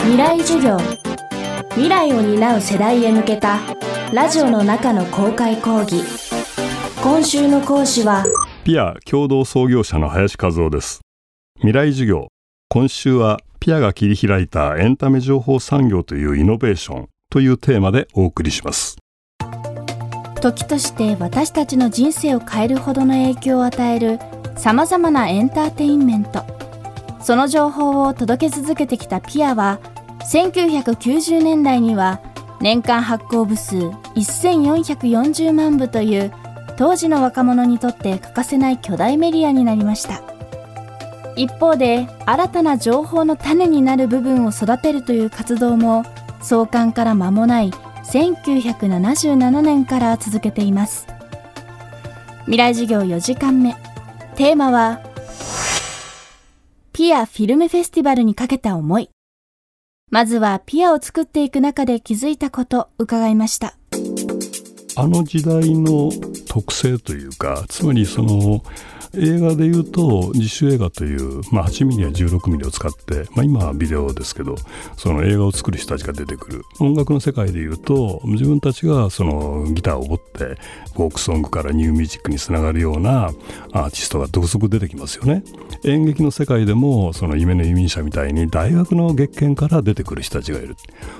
未来授業。未来を担う世代へ向けたラジオの中の公開講義。今週の講師はピア共同創業者の林和夫です。未来授業。今週はピアが切り開いたエンタメ情報産業というイノベーション。というテーマでお送りします。時として私たちの人生を変えるほどの影響を与えるさまざまなエンターテインメントその情報を届け続けてきたピアは1990年代には年間発行部数1440万部という当時の若者にとって欠かせない巨大メディアになりました。一方で新たな情報の種になる部分を育てるという活動も創刊から間もない1977年から続けています。未来授業4時間目。テーマはピアフィルムフェスティバルにかけた思い。まずはピアを作っていく中で気づいたこと伺いました。あの時代の特性というか、つまりその映画でいうと自主映画という、まあ、8ミリや16ミリを使って、まあ、今はビデオですけどその映画を作る人たちが出てくる。音楽の世界でいうと自分たちがそのギターを持ってフォークソングからニューミュージックにつながるようなアーティストが続々出てきますよね。演劇の世界でもその夢の移民者みたいに大学の月見から出てくる人たちがいる。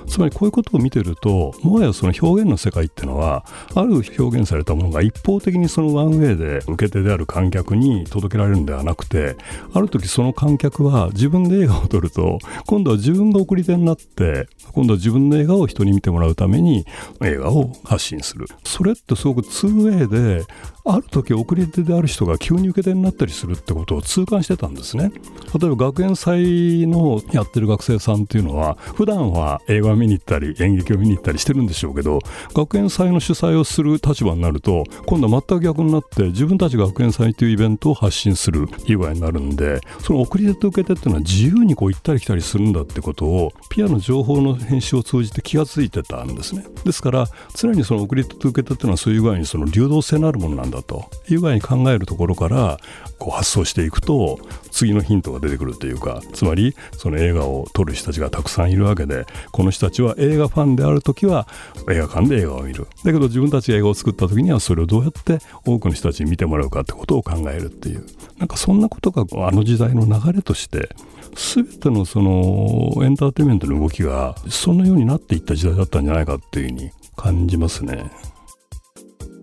つまりこういうことを見てるともはやその表現の世界っていうのはある表現されたものが一一方的にそのワンウェイで受け手である観客に届けられるんではなくてある時その観客は自分で映画を撮ると今度は自分が送り手になって今度は自分の映画を人に見てもらうために映画を発信する。それってすごく 2way である時遅れ手である人が急に受け手になったりするってことを痛感してたんですね。例えば学園祭のやってる学生さんっていうのは普段は映画見に行ったり演劇を見に行ったりしてるんでしょうけど学園祭の主催をする立場になると今度は全く逆になって自分たちが学園祭というイベントを発信する以外になるんでその送り手と受け手っていうのは自由にこう行ったり来たりするんだってことをピアの情報の編集を通じて気がついてたんですね。ですから常にその送り手と受け手っていうのはそういう具合にその流動性のあるものなんだと。いう具合に考えるところからこう発想していくと次のヒントが出てくるというかつまりその映画を撮る人たちがたくさんいるわけでこの人たちは映画ファンである時は映画館で映画を見る。だけど自分たちが映画を作った時にはそれをどううやって多くの人たちに見てもらうかってことを考えるっていうなんかそんなことがあの時代の流れとして全てのそのエンターテインメントの動きがそのようになっていった時代だったんじゃないかっていうふうに感じますね。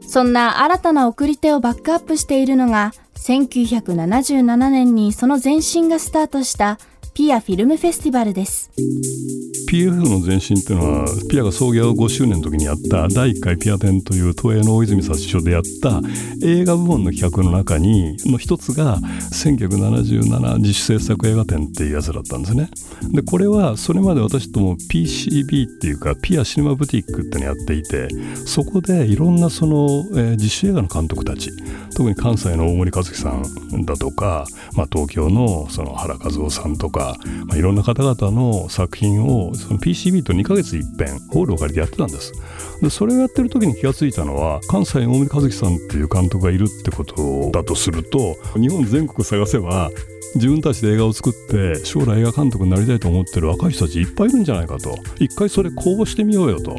そんな新たな送り手をバックアップしているのが1977年にその前身がスタートしたピアフィルムフェスティバルです。PF の前身っていうのはピアが創業5周年の時にやった第1回ピア展という東映の大泉撮影所でやった映画部門の企画の中にの一つが1977自主制作映画展っていうやつだったんですね。でこれはそれまで私とも PCB っていうかピアシネマブティックってのやっていてそこでいろんなその、えー、自主映画の監督たち特に関西の大森和樹さんだとか、まあ、東京のその原和夫さんとかまあ、いろんな方々の作品をその PCB と2ヶ月いっぺんホールを借りてやってたんです。でそれをやってる時に気が付いたのは関西大森和樹さんっていう監督がいるってことだとすると日本全国探せば自分たちで映画を作って将来映画監督になりたいと思ってる若い人たちいっぱいいるんじゃないかと。一回それ公募してみようよと。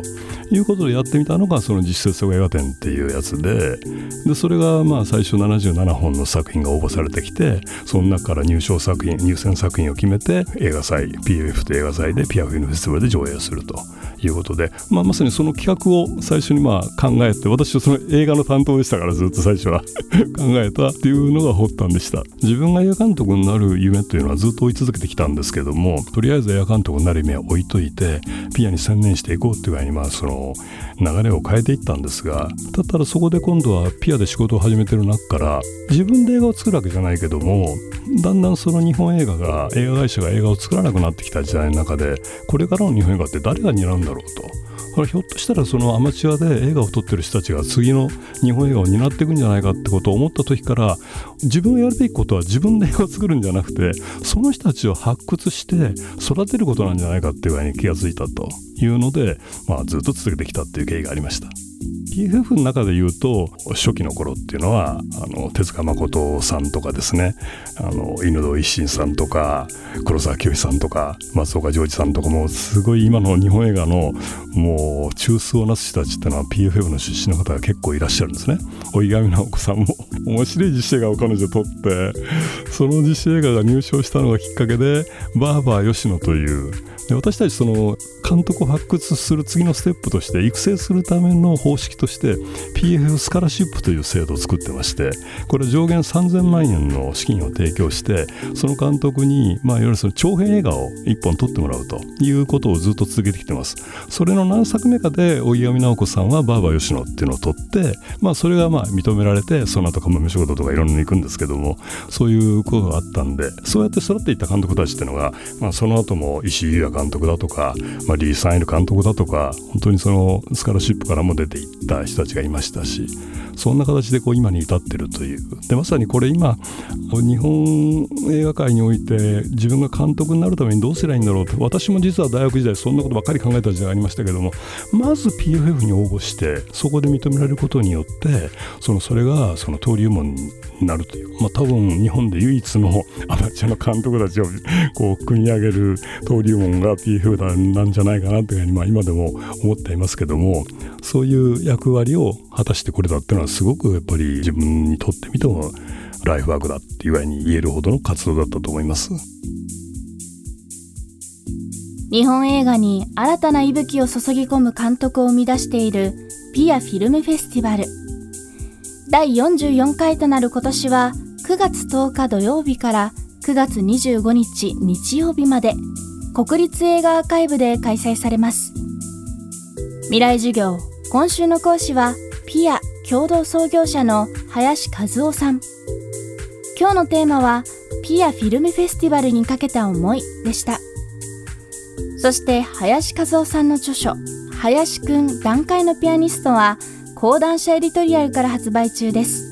いうことでやってみたのがその実設映画展っていうやつで。でそれがまあ最初77本の作品が応募されてきてその中から入賞作品入選作品を決めて映画祭 PFF と映画祭でピアフィルフェスティバルで上映すると。いうことで、まあ、まさにその企画を最初にまあ考えて私はその映画の担当でしたからずっと最初は。考えたっていうのが発端でした。自分が映画監督になる夢というのはずっと追い続けてきたんですけどもとりあえず映画監督になる夢は置いといてピアに専念していこうっていう具合にまあその流れを変えていったんですがだったらそこで今度はピアで仕事を始めてる中から自分で映画を作るわけじゃないけどもだんだんその日本映画が映画会社が映画を作らなくなってきた時代の中でこれからの日本映画って誰が担うんだろうと。これひょっとしたらそのアマチュアで映画を撮ってる人たちが次の日本映画を担っていくんじゃないかってことを思った時から自分がやるべきことは自分で映画を作るんじゃなくてその人たちを発掘して育てることなんじゃないかっていう具合に気が付いたというので、まあ、ずっと続けてきたっていう経緯がありました。PFF の中で言うと初期の頃っていうのはあの手塚誠さんとかですねあの犬堂一心さんとか黒沢清さんとか松岡譲二さんとかもすごい今の日本映画のもう中枢をなす人たちっていうのは PFF の出身の方が結構いらっしゃるんですね。おいがみなお子さんも面白い実写映画を彼女撮ってその実写映画が入賞したのがきっかけでバーバー吉野という。で私たちその監督を発掘する次のステップとして育成するための方式として PFF スカラシップという制度を作ってましてこれ上限3000万円の資金を提供してその監督に、まあ、いわゆるその長編映画を1本撮ってもらうということをずっと続けてきてます。それの何作目かで荻上直子さんはバーバー吉野っていうのを撮って、まあ、それがまあ認められてその後かもめ仕事とかいろんなの行くんですけどもそういうことがあったんでそうやって育っていった監督たちっていうのが、まあ、その後も石井優也監督だとか、まあ、リー・サンイル監督だとか本当にそのスカラシップからも出ていった人たちがいましたしそんな形でこう今に至ってるというでまさにこれ今日本映画界において自分が監督になるためにどうすればいいんだろうって私も実は大学時代そんなことばっかり考えた時代がありましたけどもまず PFF に応募してそこで認められることによってそのそれがその登竜門になるという、まあ、多分日本で唯一のアマチュアの監督たちをこう組み上げる登竜門が PFF なんじゃないかなというふうに、まあ、今でも思っていますけどもそういう役割を果たしてくれたっていうのはすごくやっぱり自分にとってみてもライフワークだっていう具合に言えるほどの活動だったと思います。日本映画に新たな息吹を注ぎ込む監督を生み出しているピアフィルムフェスティバル。第44回となる今年は9月10日土曜日から9月25日日曜日まで国立映画アーカイブで開催されます。未来授業、今週の講師はピア共同創業者の林和夫さん。今日のテーマはピアフィルムフェスティバルにかけた思いでした。そして林和夫さんの著書、林くん段階のピアニストは講談社エディトリアルから発売中です。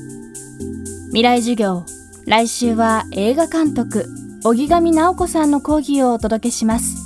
未来授業、来週は映画監督、荻上直子さんの講義をお届けします。